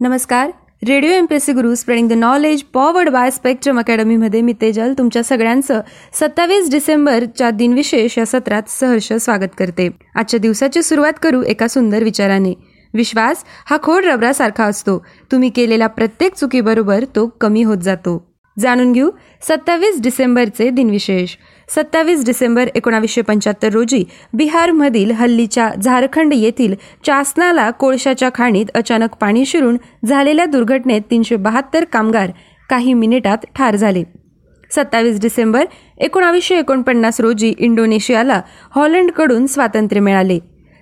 नमस्कार. Radio M P S C Guru spreading the knowledge powered by Spectrum अकॅडमीमध्ये मी तेजल तुमच्या सगळ्यांचं सत्तावीस डिसेंबरच्या दिनविशेष या सत्रात सहर्ष स्वागत करते. आजच्या दिवसाची सुरुवात करू एका सुंदर विचाराने. विश्वास हा खोड रबरासारखा असतो. तुम्ही केलेल्या प्रत्येक चुकीबरोबर तो कमी होत जातो. जाणून घेऊ. सत्तावीस डिसेंबरचे दिनविशेष सत्तावीस डिसेंबर एकोणावीसशे पंच्याहत्तर रोजी बिहारमधील हल्लीच्या झारखंड येथील चासनाला कोळशाच्या खाणीत अचानक पाणी शिरून झालेल्या दुर्घटनेत तीनशे बहात्तर कामगार काही मिनिटात ठार झाले. सत्तावीस डिसेंबर एकोणावीसशे एकोणपन्नास रोजी इंडोनेशियाला हॉलंडकडून स्वातंत्र्य मिळाले.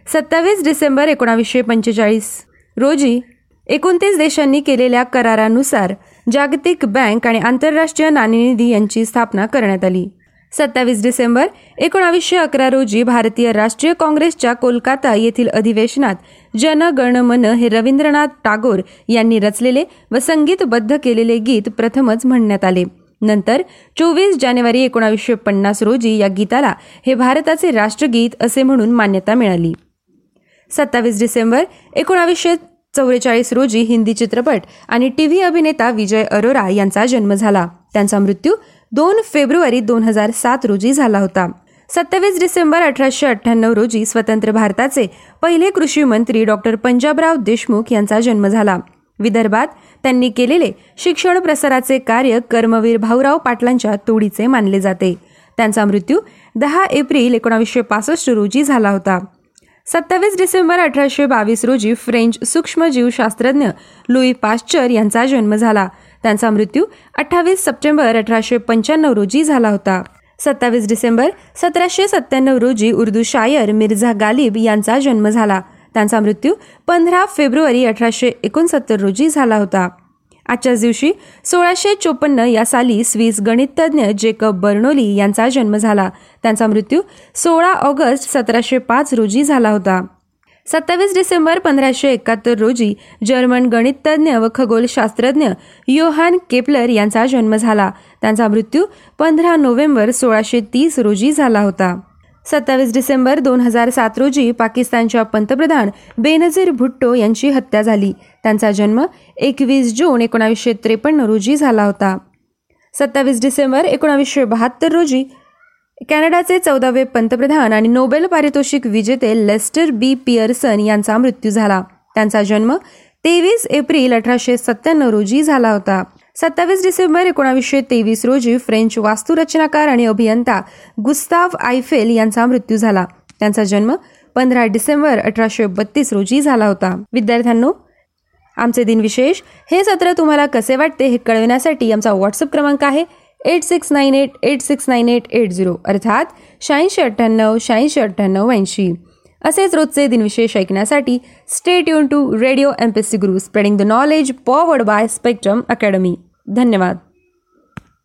सत्तावीस डिसेंबर एकोणावीसशे पंचेचाळीस रोजी एकोणतीस देशांनी केलेल्या करारानुसार जागतिक बँक आणि आंतरराष्ट्रीय नाणेनिधी यांची स्थापना करण्यात आली. सत्तावीस डिसेंबर एकोणावीसशे अकरा रोजी भारतीय राष्ट्रीय काँग्रेसच्या कोलकाता येथील अधिवेशनात जन गण मन हे रवींद्रनाथ टागोर यांनी रचलेले व संगीतबद्ध केलेले गीत प्रथमच म्हणण्यात आले. नंतर चोवीस जानेवारी एकोणावीसशे पन्नास रोजी या गीताला हे भारताचे राष्ट्रगीत असे म्हणून मान्यता मिळाली. सत्तावीस डिसेंबर एकोणावीसशे चौवेचाळीस रोजी हिंदी चित्रपट आणि टी व्ही अभिनेता विजय अरोरा यांचा जन्म झाला. त्यांचा मृत्यू दोन फेब्रुवारी दोन हजार सात रोजी झाला होता. सत्तावीस डिसेंबर अठराशे अठ्ठ्याण्णव रोजी स्वतंत्र भारताचे पहिले कृषी मंत्री डॉक्टर पंजाबराव देशमुख यांचा जन्म झाला. विदर्भात त्यांनी केलेले शिक्षण प्रसाराचे कार्य कर्मवीर भाऊराव पाटलांच्या तोडीचे मानले जाते. त्यांचा मृत्यू दहा एप्रिल एकोणावीसशे पासष्ट रोजी झाला होता. सत्तावीस डिसेंबर अठराशे बावीस रोजी फ्रेंच सूक्ष्मजीवशास्त्रज्ञ लुई पाश्चर यांचा जन्म झाला. त्यांचा मृत्यू अठ्ठावीस सप्टेंबर अठराशे पंच्याण्णव रोजी झाला होता. सत्तावीस डिसेंबर सतराशे सत्त्याण्णव रोजी उर्दू शायर मिर्झा गालिब यांचा जन्म झाला. त्यांचा मृत्यू पंधरा फेब्रुवारी अठराशे एकोणसत्तर रोजी झाला होता. आजच्याच दिवशी सोळाशे चोपन्न या साली स्विस गणिततज्ञ जेकब बर्नोली यांचा जन्म झाला. त्यांचा मृत्यू सोळा ऑगस्ट सतराशे पाच रोजी झाला होता. सत्तावीस डिसेंबर पंधराशे एकाहत्तर रोजी जर्मन गणिततज्ञ व खगोलशास्त्रज्ञ योहान केपलर यांचा जन्म झाला. त्यांचा मृत्यू पंधरा नोव्हेंबर सोळाशे तीस रोजी झाला होता. सत्तावीस डिसेंबर दोन हजार सात रोजी पाकिस्तानच्या पंतप्रधान बेनझीर भुट्टो यांची हत्या झाली. त्यांचा जन्म एकवीस जून एकोणावीसशे त्रेपन्न रोजी झाला होता. सत्तावीस डिसेंबर एकोणावीसशे बहात्तर रोजी कॅनडाचे चौदावे पंतप्रधान आणि नोबेल पारितोषिक विजेते लेस्टर बी. पियर्सन यांचा मृत्यू झाला. त्यांचा जन्म तेवीस एप्रिल अठराशे सत्त्याण्णव रोजी झाला होता. सत्तावीस डिसेंबर एकोणावीसशे तेवीस रोजी फ्रेंच वास्तुरचनाकार आणि अभियंता गुस्ताव आयफेल यांचा मृत्यू झाला. त्यांचा जन्म पंधरा डिसेंबर अठराशे बत्तीस रोजी झाला होता. विद्यार्थ्यांनो आमचे दिनविशेष हे सत्र तुम्हाला कसे वाटते हे कळविण्यासाठी आमचा व्हॉट्सअप क्रमांक आहे eight six nine eight eight six nine eight eight zero अर्थात शहाऐंशी अठ्ठ्याण्णव शहाऐंशी अठ्ठ्याण्णव ऐंशी. असेच रोजचे दिनविशेष ऐकण्यासाठी stay युन to radio M P C guru spreading the knowledge powered by Spectrum academy धन्यवाद.